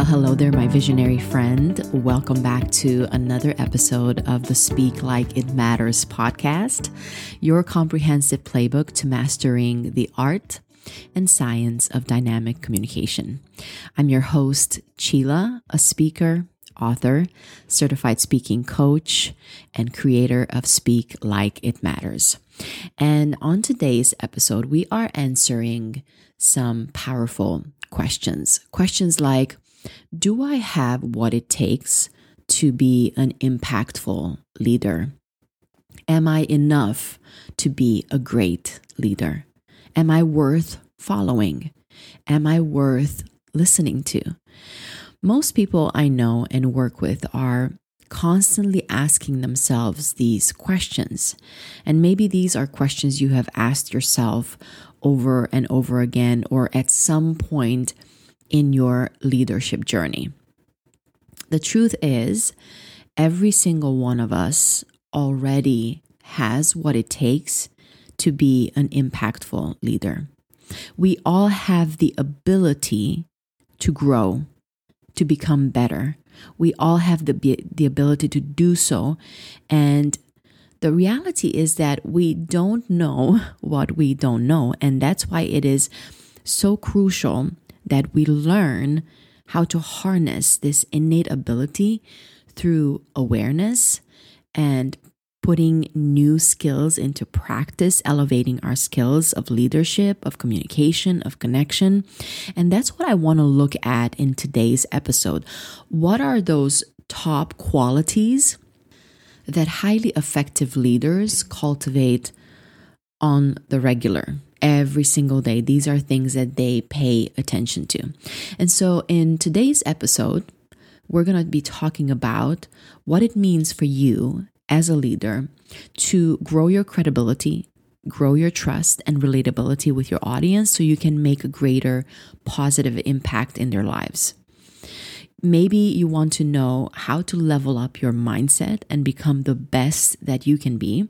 Well, hello there, my visionary friend. Welcome back to another episode of the Speak Like It Matters podcast, your comprehensive playbook to mastering the art and science of dynamic communication. I'm your host, Chila, a speaker, author, certified speaking coach, and creator of Speak Like It Matters. And on today's episode, we are answering some powerful questions. Questions like, do I have what it takes to be an impactful leader? Am I enough to be a great leader? Am I worth following? Am I worth listening to? Most people I know and work with are constantly asking themselves these questions. And maybe these are questions you have asked yourself over and over again, or at some point in your leadership journey. The truth is, every single one of us already has what it takes to be an impactful leader. We all have the ability to grow, to become better. We all have the, the ability to do so. And the reality is that we don't know what we don't know. And that's why it is so crucial that we learn how to harness this innate ability through awareness and putting new skills into practice, elevating our skills of leadership, of communication, of connection. And that's what I want to look at in today's episode. What are those top qualities that highly effective leaders cultivate on the regular? Every single day. These are things that they pay attention to. And so in today's episode, we're going to be talking about what it means for you as a leader to grow your credibility, grow your trust and relatability with your audience so you can make a greater positive impact in their lives. Maybe you want to know how to level up your mindset and become the best that you can be.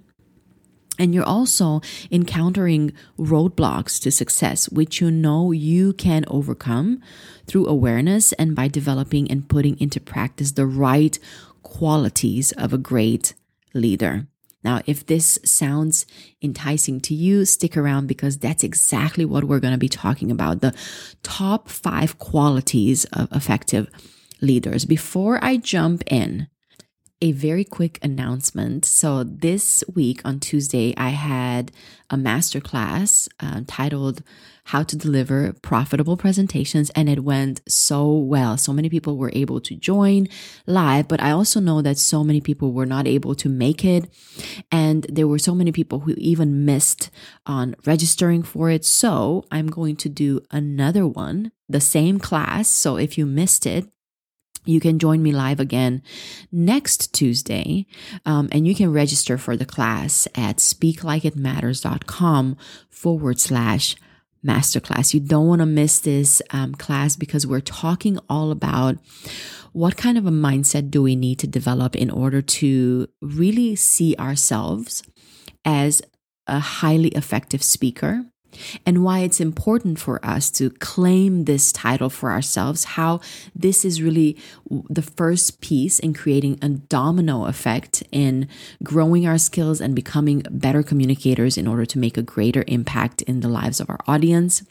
And you're also encountering roadblocks to success, which you know you can overcome through awareness and by developing and putting into practice the right qualities of a great leader. Now, if this sounds enticing to you, stick around because that's exactly what we're going to be talking about the top five qualities of effective leaders. Before I jump in, a very quick announcement. So, this week on Tuesday, I had a masterclass uh, titled How to Deliver Profitable Presentations, and it went so well. So many people were able to join live, but I also know that so many people were not able to make it. And there were so many people who even missed on registering for it. So, I'm going to do another one, the same class. So, if you missed it, you can join me live again next Tuesday. Um, and you can register for the class at speaklikeitmatters.com forward slash masterclass. You don't want to miss this um, class because we're talking all about what kind of a mindset do we need to develop in order to really see ourselves as a highly effective speaker and why it's important for us to claim this title for ourselves, how this is really the first piece in creating a domino effect in growing our skills and becoming better communicators in order to make a greater impact in the lives of our audience.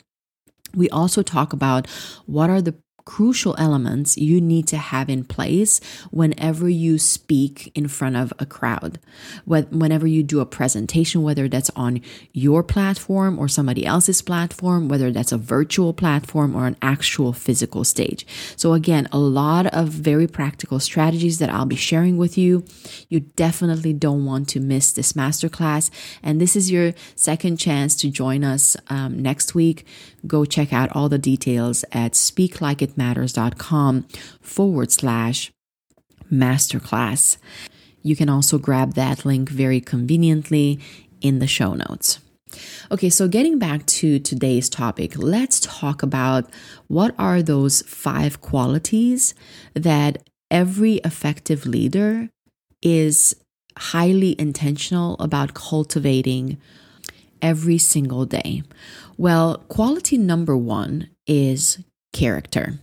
We also talk about what are the crucial elements you need to have in place whenever you speak in front of a crowd. Whenever you do a presentation, whether that's on your platform or somebody else's platform, whether that's a virtual platform or an actual physical stage. So, again, a lot of very practical strategies that I'll be sharing with you. You definitely don't want to miss this masterclass. And this is your second chance to join us um, next week. Go check out all the details at speaklikeitmatters.com matters.com forward slash masterclass. You can also grab that link very conveniently in the show notes. Okay, so getting back to today's topic, let's talk about what are those five qualities that every effective leader is highly intentional about cultivating every single day. Well, quality number one is character.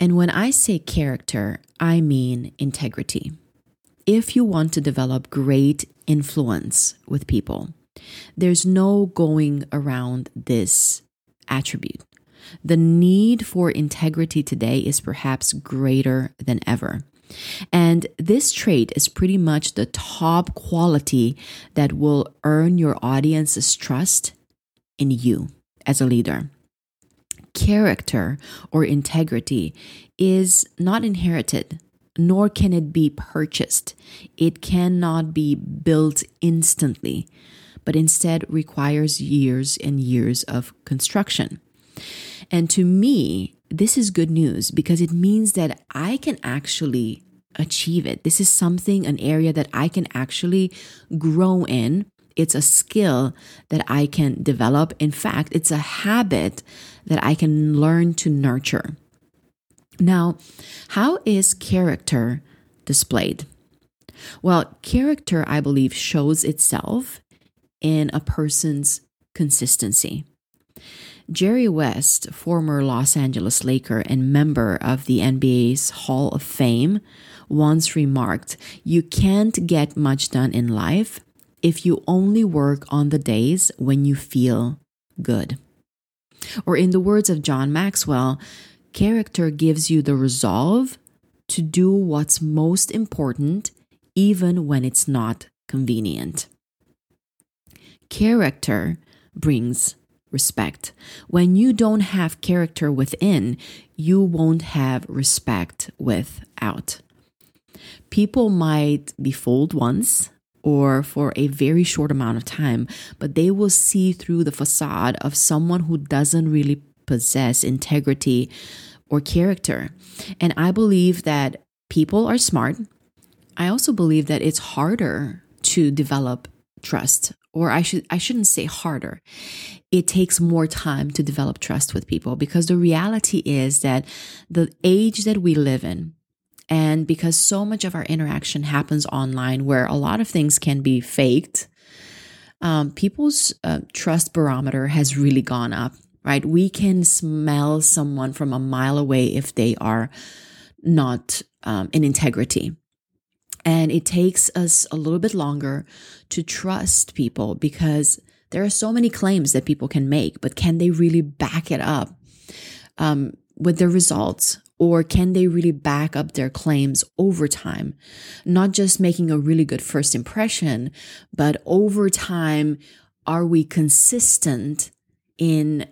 And when I say character, I mean integrity. If you want to develop great influence with people, there's no going around this attribute. The need for integrity today is perhaps greater than ever. And this trait is pretty much the top quality that will earn your audience's trust in you as a leader. Character or integrity is not inherited, nor can it be purchased. It cannot be built instantly, but instead requires years and years of construction. And to me, this is good news because it means that I can actually achieve it. This is something, an area that I can actually grow in. It's a skill that I can develop. In fact, it's a habit that I can learn to nurture. Now, how is character displayed? Well, character, I believe, shows itself in a person's consistency. Jerry West, former Los Angeles Laker and member of the NBA's Hall of Fame, once remarked, You can't get much done in life if you only work on the days when you feel good. Or, in the words of John Maxwell, character gives you the resolve to do what's most important, even when it's not convenient. Character brings respect. When you don't have character within, you won't have respect without. People might be fooled once or for a very short amount of time, but they will see through the facade of someone who doesn't really possess integrity or character. And I believe that people are smart. I also believe that it's harder to develop trust or I should I shouldn't say harder. It takes more time to develop trust with people because the reality is that the age that we live in and because so much of our interaction happens online where a lot of things can be faked, um, people's uh, trust barometer has really gone up, right? We can smell someone from a mile away if they are not um, in integrity. And it takes us a little bit longer to trust people because there are so many claims that people can make, but can they really back it up um, with their results? Or can they really back up their claims over time? Not just making a really good first impression, but over time, are we consistent in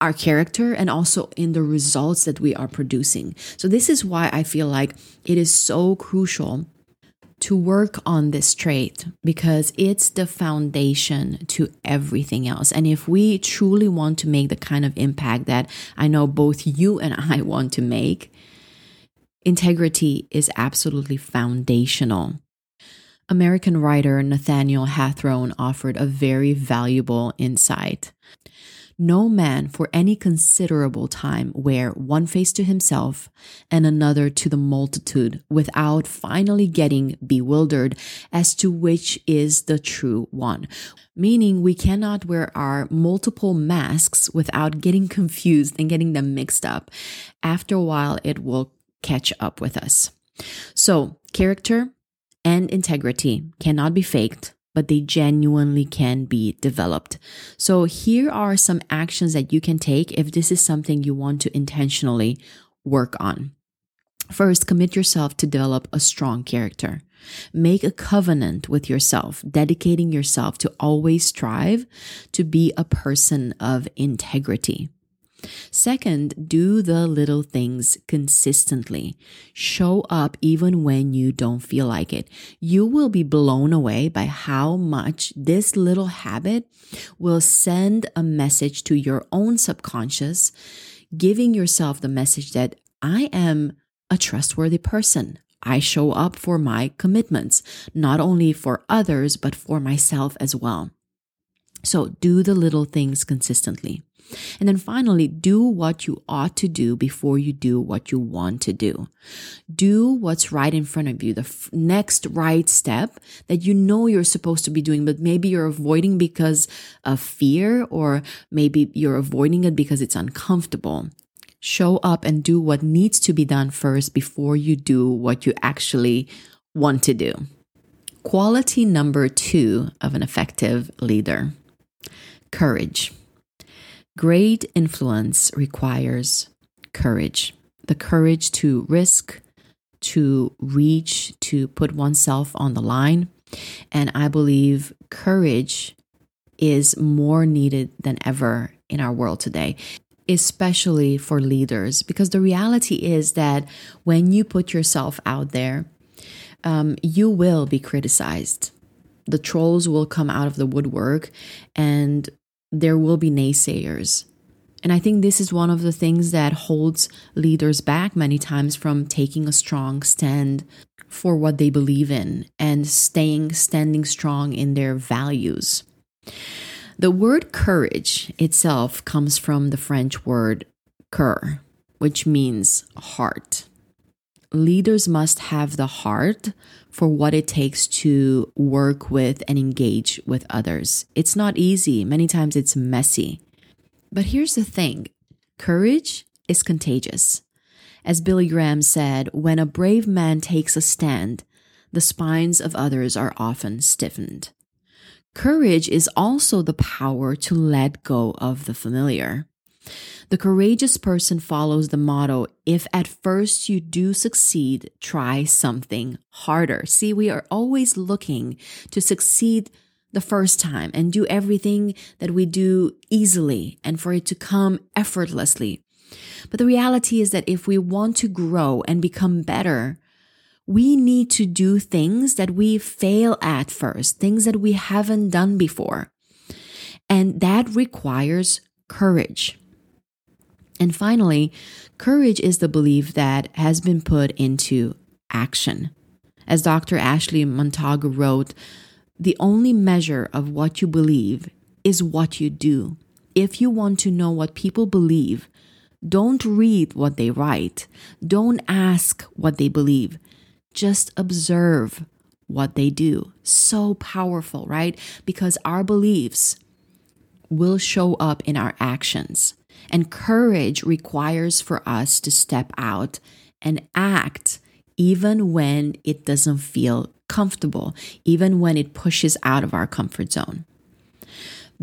our character and also in the results that we are producing? So, this is why I feel like it is so crucial to work on this trait because it's the foundation to everything else. And if we truly want to make the kind of impact that I know both you and I want to make, integrity is absolutely foundational. American writer Nathaniel Hawthorne offered a very valuable insight. No man for any considerable time wear one face to himself and another to the multitude without finally getting bewildered as to which is the true one. Meaning we cannot wear our multiple masks without getting confused and getting them mixed up. After a while, it will catch up with us. So character and integrity cannot be faked but they genuinely can be developed. So here are some actions that you can take if this is something you want to intentionally work on. First, commit yourself to develop a strong character. Make a covenant with yourself, dedicating yourself to always strive to be a person of integrity. Second, do the little things consistently. Show up even when you don't feel like it. You will be blown away by how much this little habit will send a message to your own subconscious, giving yourself the message that I am a trustworthy person. I show up for my commitments, not only for others, but for myself as well. So do the little things consistently. And then finally, do what you ought to do before you do what you want to do. Do what's right in front of you, the f- next right step that you know you're supposed to be doing, but maybe you're avoiding because of fear, or maybe you're avoiding it because it's uncomfortable. Show up and do what needs to be done first before you do what you actually want to do. Quality number two of an effective leader courage. Great influence requires courage the courage to risk, to reach, to put oneself on the line. And I believe courage is more needed than ever in our world today, especially for leaders, because the reality is that when you put yourself out there, um, you will be criticized. The trolls will come out of the woodwork and there will be naysayers. And I think this is one of the things that holds leaders back many times from taking a strong stand for what they believe in and staying standing strong in their values. The word courage itself comes from the French word cœur, which means heart. Leaders must have the heart for what it takes to work with and engage with others. It's not easy. Many times it's messy. But here's the thing courage is contagious. As Billy Graham said, when a brave man takes a stand, the spines of others are often stiffened. Courage is also the power to let go of the familiar. The courageous person follows the motto if at first you do succeed, try something harder. See, we are always looking to succeed the first time and do everything that we do easily and for it to come effortlessly. But the reality is that if we want to grow and become better, we need to do things that we fail at first, things that we haven't done before. And that requires courage. And finally, courage is the belief that has been put into action. As Dr. Ashley Montagu wrote, the only measure of what you believe is what you do. If you want to know what people believe, don't read what they write. Don't ask what they believe. Just observe what they do. So powerful, right? Because our beliefs will show up in our actions. And courage requires for us to step out and act even when it doesn't feel comfortable, even when it pushes out of our comfort zone.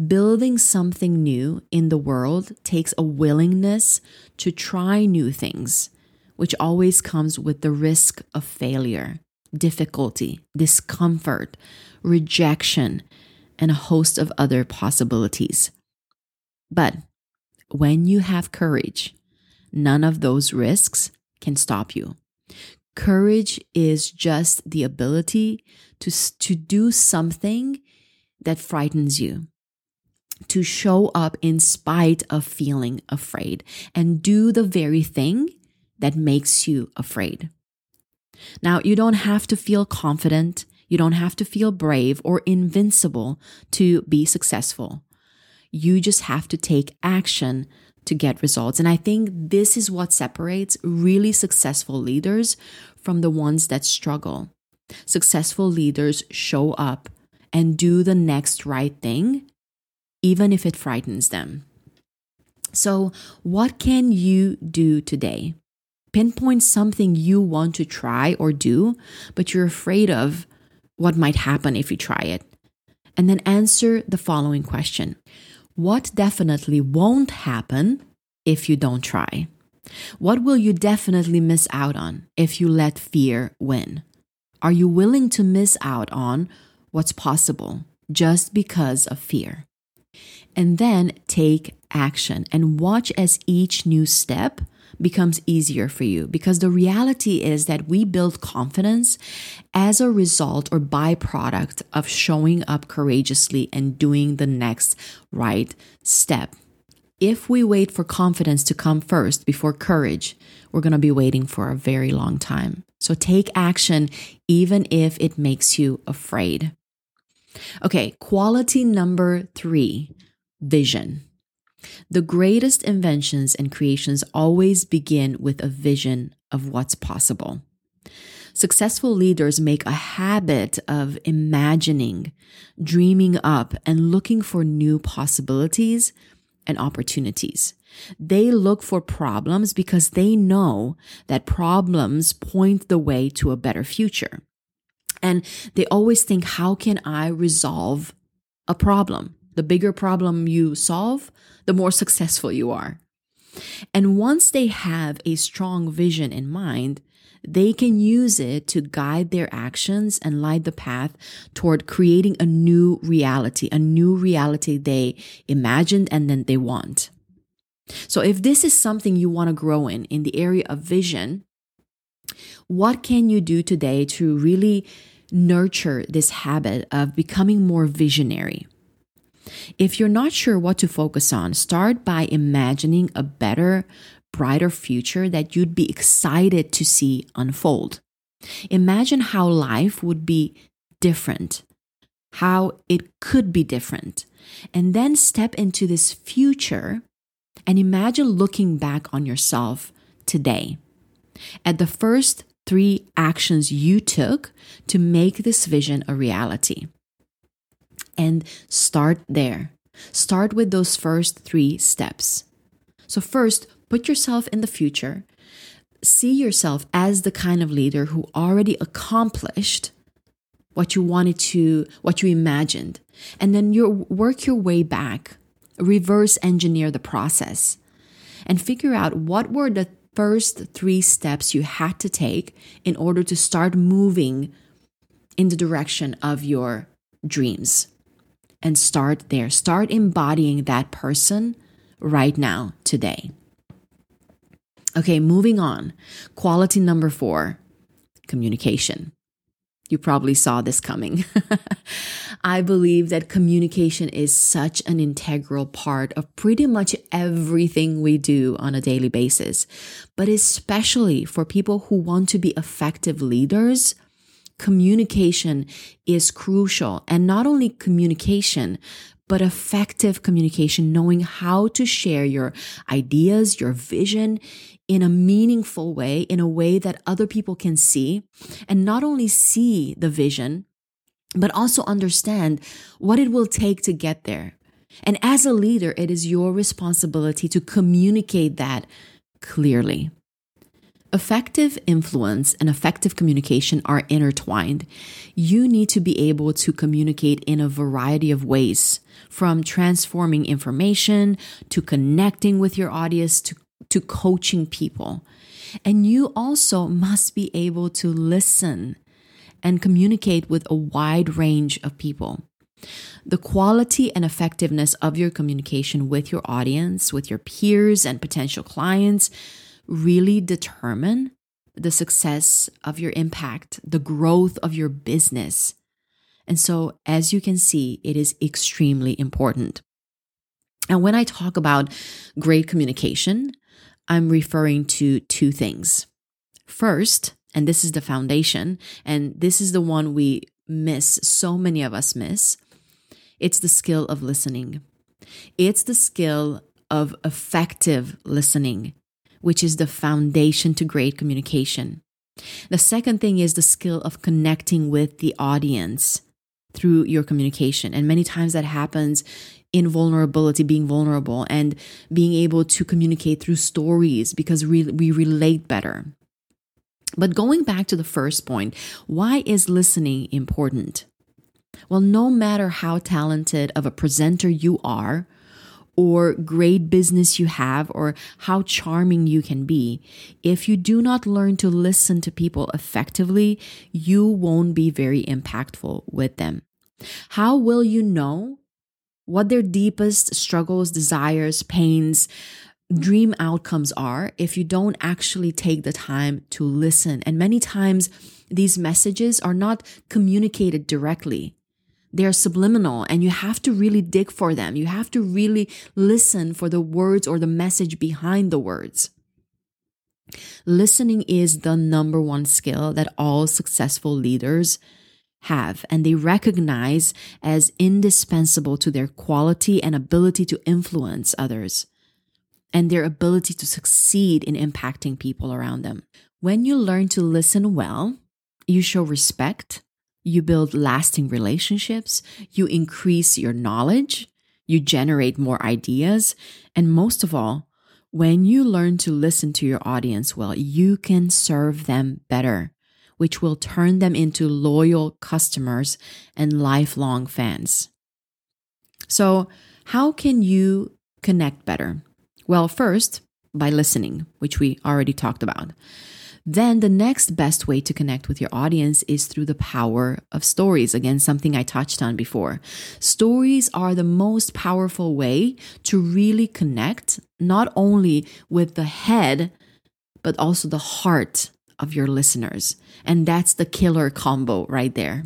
Building something new in the world takes a willingness to try new things, which always comes with the risk of failure, difficulty, discomfort, rejection, and a host of other possibilities. But when you have courage, none of those risks can stop you. Courage is just the ability to, to do something that frightens you, to show up in spite of feeling afraid and do the very thing that makes you afraid. Now, you don't have to feel confident, you don't have to feel brave or invincible to be successful. You just have to take action to get results. And I think this is what separates really successful leaders from the ones that struggle. Successful leaders show up and do the next right thing, even if it frightens them. So, what can you do today? Pinpoint something you want to try or do, but you're afraid of what might happen if you try it. And then answer the following question what definitely won't happen if you don't try? What will you definitely miss out on if you let fear win? Are you willing to miss out on what's possible just because of fear? And then take action and watch as each new step becomes easier for you because the reality is that we build confidence as a result or byproduct of showing up courageously and doing the next right step. If we wait for confidence to come first before courage, we're going to be waiting for a very long time. So take action, even if it makes you afraid. Okay, quality number three vision. The greatest inventions and creations always begin with a vision of what's possible. Successful leaders make a habit of imagining, dreaming up, and looking for new possibilities and opportunities. They look for problems because they know that problems point the way to a better future. And they always think, how can I resolve a problem? The bigger problem you solve, the more successful you are. And once they have a strong vision in mind, they can use it to guide their actions and light the path toward creating a new reality, a new reality they imagined and then they want. So if this is something you want to grow in, in the area of vision, what can you do today to really nurture this habit of becoming more visionary? If you're not sure what to focus on, start by imagining a better, brighter future that you'd be excited to see unfold. Imagine how life would be different, how it could be different, and then step into this future and imagine looking back on yourself today at the first three actions you took to make this vision a reality. And start there. Start with those first three steps. So, first, put yourself in the future. See yourself as the kind of leader who already accomplished what you wanted to, what you imagined. And then you work your way back, reverse engineer the process, and figure out what were the first three steps you had to take in order to start moving in the direction of your dreams. And start there. Start embodying that person right now, today. Okay, moving on. Quality number four communication. You probably saw this coming. I believe that communication is such an integral part of pretty much everything we do on a daily basis. But especially for people who want to be effective leaders, communication is crucial. And not only communication, but effective communication, knowing how to share your ideas, your vision in a meaningful way, in a way that other people can see, and not only see the vision, but also understand what it will take to get there. And as a leader, it is your responsibility to communicate that clearly. Effective influence and effective communication are intertwined. You need to be able to communicate in a variety of ways, from transforming information to connecting with your audience to to coaching people. And you also must be able to listen and communicate with a wide range of people. The quality and effectiveness of your communication with your audience, with your peers and potential clients really determine the success of your impact, the growth of your business. And so, as you can see, it is extremely important. And when I talk about great communication, I'm referring to two things. First, and this is the foundation, and this is the one we miss, so many of us miss, it's the skill of listening. It's the skill of effective listening, which is the foundation to great communication. The second thing is the skill of connecting with the audience through your communication. And many times that happens in vulnerability, being vulnerable, and being able to communicate through stories because we, we relate better. But going back to the first point, why is listening important? Well, no matter how talented of a presenter you are, or great business you have, or how charming you can be, if you do not learn to listen to people effectively, you won't be very impactful with them. How will you know what their deepest struggles, desires, pains, dream outcomes are if you don't actually take the time to listen. And many times these messages are not communicated directly. They're subliminal and you have to really dig for them. You have to really listen for the words or the message behind the words. Listening is the number one skill that all successful leaders have and they recognize as indispensable to their quality and ability to influence others and their ability to succeed in impacting people around them. When you learn to listen well, you show respect, you build lasting relationships, you increase your knowledge, you generate more ideas, and most of all, when you learn to listen to your audience well, you can serve them better, which will turn them into loyal customers and lifelong fans. So, how can you connect better? Well, first, by listening, which we already talked about. Then the next best way to connect with your audience is through the power of stories. Again, something I touched on before. Stories are the most powerful way to really connect, not only with the head, but also the heart of your listeners. And that's the killer combo right there.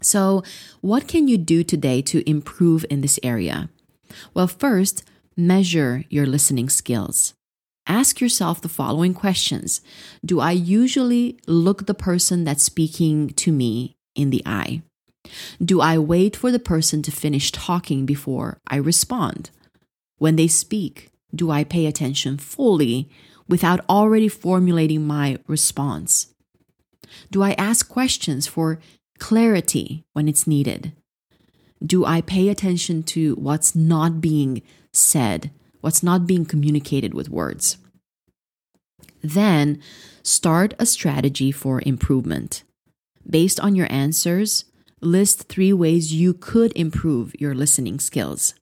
So, what can you do today to improve in this area? Well, first, measure your listening skills. Ask yourself the following questions Do I usually look the person that's speaking to me in the eye? Do I wait for the person to finish talking before I respond? When they speak, do I pay attention fully without already formulating my response? Do I ask questions for clarity when it's needed? Do I pay attention to what's not being said what's not being communicated with words. Then start a strategy for improvement. Based on your answers, list three ways you could improve your listening skills.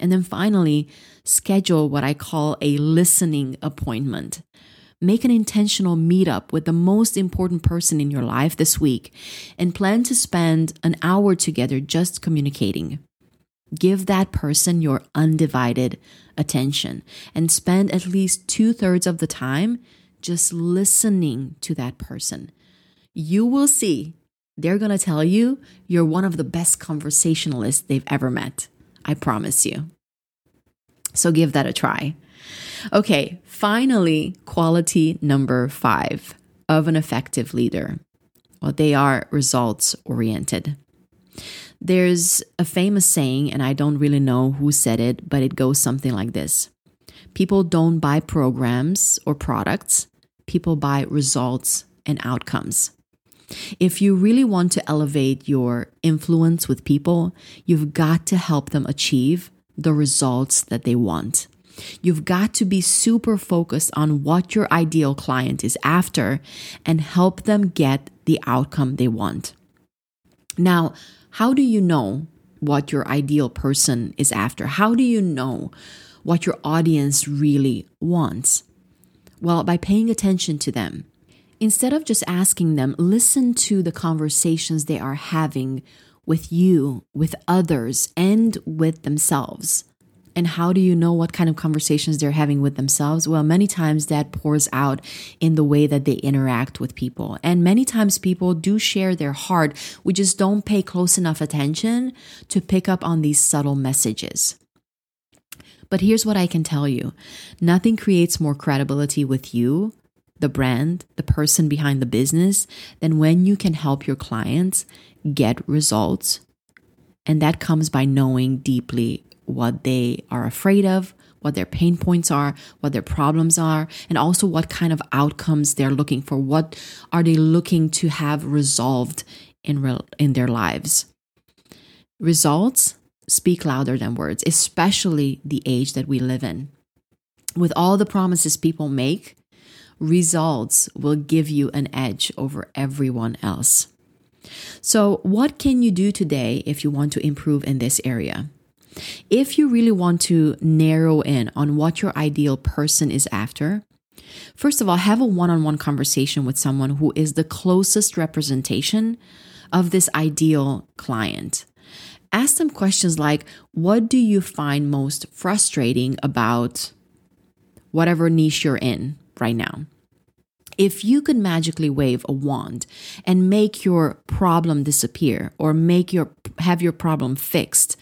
And then finally, schedule what I call a listening appointment. Make an intentional meetup with the most important person in your life this week and plan to spend an hour together just communicating. Give that person your undivided attention and spend at least two thirds of the time just listening to that person. You will see they're going to tell you you're one of the best conversationalists they've ever met. I promise you. So give that a try. Okay, finally, quality number five of an effective leader. Well, they are results oriented. There's a famous saying, and I don't really know who said it, but it goes something like this People don't buy programs or products, people buy results and outcomes. If you really want to elevate your influence with people, you've got to help them achieve the results that they want. You've got to be super focused on what your ideal client is after and help them get the outcome they want. Now, how do you know what your ideal person is after? How do you know what your audience really wants? Well, by paying attention to them. Instead of just asking them, listen to the conversations they are having with you, with others, and with themselves. And how do you know what kind of conversations they're having with themselves? Well, many times that pours out in the way that they interact with people. And many times people do share their heart. We just don't pay close enough attention to pick up on these subtle messages. But here's what I can tell you nothing creates more credibility with you, the brand, the person behind the business, than when you can help your clients get results. And that comes by knowing deeply what they are afraid of, what their pain points are, what their problems are, and also what kind of outcomes they're looking for. What are they looking to have resolved in real, in their lives? Results speak louder than words, especially the age that we live in. With all the promises people make, results will give you an edge over everyone else. So, what can you do today if you want to improve in this area? If you really want to narrow in on what your ideal person is after, first of all, have a one on one conversation with someone who is the closest representation of this ideal client. Ask them questions like What do you find most frustrating about whatever niche you're in right now? If you could magically wave a wand and make your problem disappear or make your have your problem fixed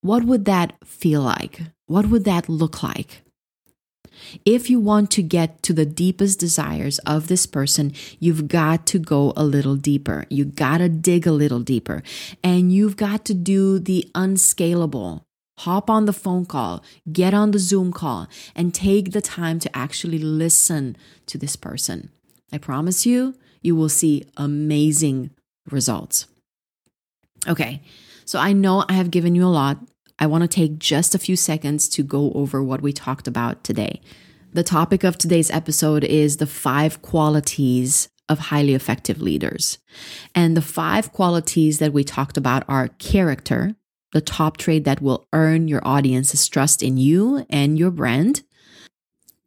what would that feel like? What would that look like? If you want to get to the deepest desires of this person, you've got to go a little deeper. You got to dig a little deeper. And you've got to do the unscalable. Hop on the phone call, get on the Zoom call, and take the time to actually listen to this person. I promise you, you will see amazing results. Okay, so I know I have given you a lot I want to take just a few seconds to go over what we talked about today. The topic of today's episode is the five qualities of highly effective leaders. And the five qualities that we talked about are character, the top trait that will earn your audience's trust in you and your brand,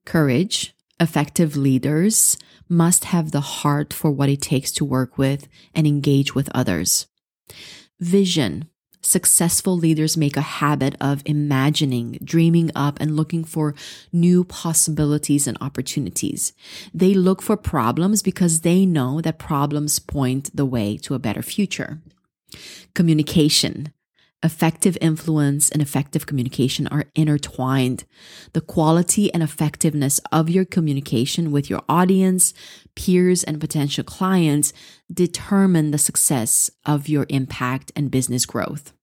courage, effective leaders must have the heart for what it takes to work with and engage with others. Vision, Successful leaders make a habit of imagining, dreaming up, and looking for new possibilities and opportunities. They look for problems because they know that problems point the way to a better future. Communication. Effective influence and effective communication are intertwined. The quality and effectiveness of your communication with your audience, peers, and potential clients determine the success of your impact and business growth.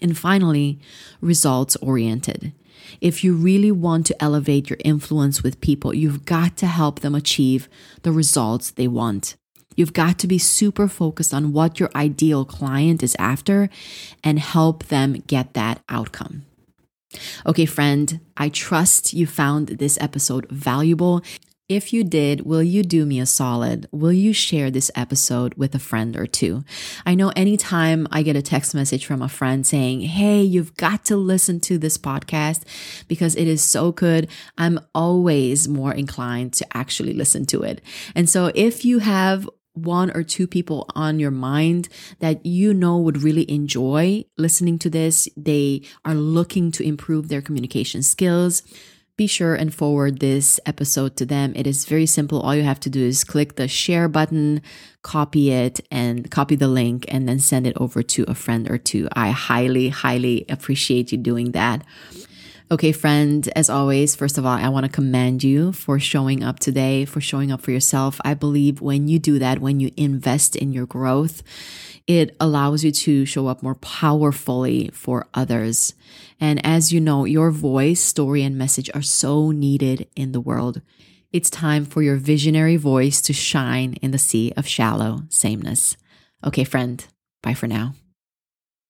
And finally, results oriented. If you really want to elevate your influence with people, you've got to help them achieve the results they want. You've got to be super focused on what your ideal client is after and help them get that outcome. Okay, friend, I trust you found this episode valuable. If you did, will you do me a solid? Will you share this episode with a friend or two? I know anytime I get a text message from a friend saying, Hey, you've got to listen to this podcast because it is so good, I'm always more inclined to actually listen to it. And so if you have one or two people on your mind that you know would really enjoy listening to this, they are looking to improve their communication skills be sure and forward this episode to them. It is very simple. All you have to do is click the share button, copy it, and copy the link, and then send it over to a friend or two. I highly, highly appreciate you doing that. Okay, friend, as always, first of all, I want to commend you for showing up today, for showing up for yourself. I believe when you do that, when you invest in your growth, it allows you to show up more powerfully for others. And as you know, your voice, story, and message are so needed in the world. It's time for your visionary voice to shine in the sea of shallow sameness. Okay, friend, bye for now.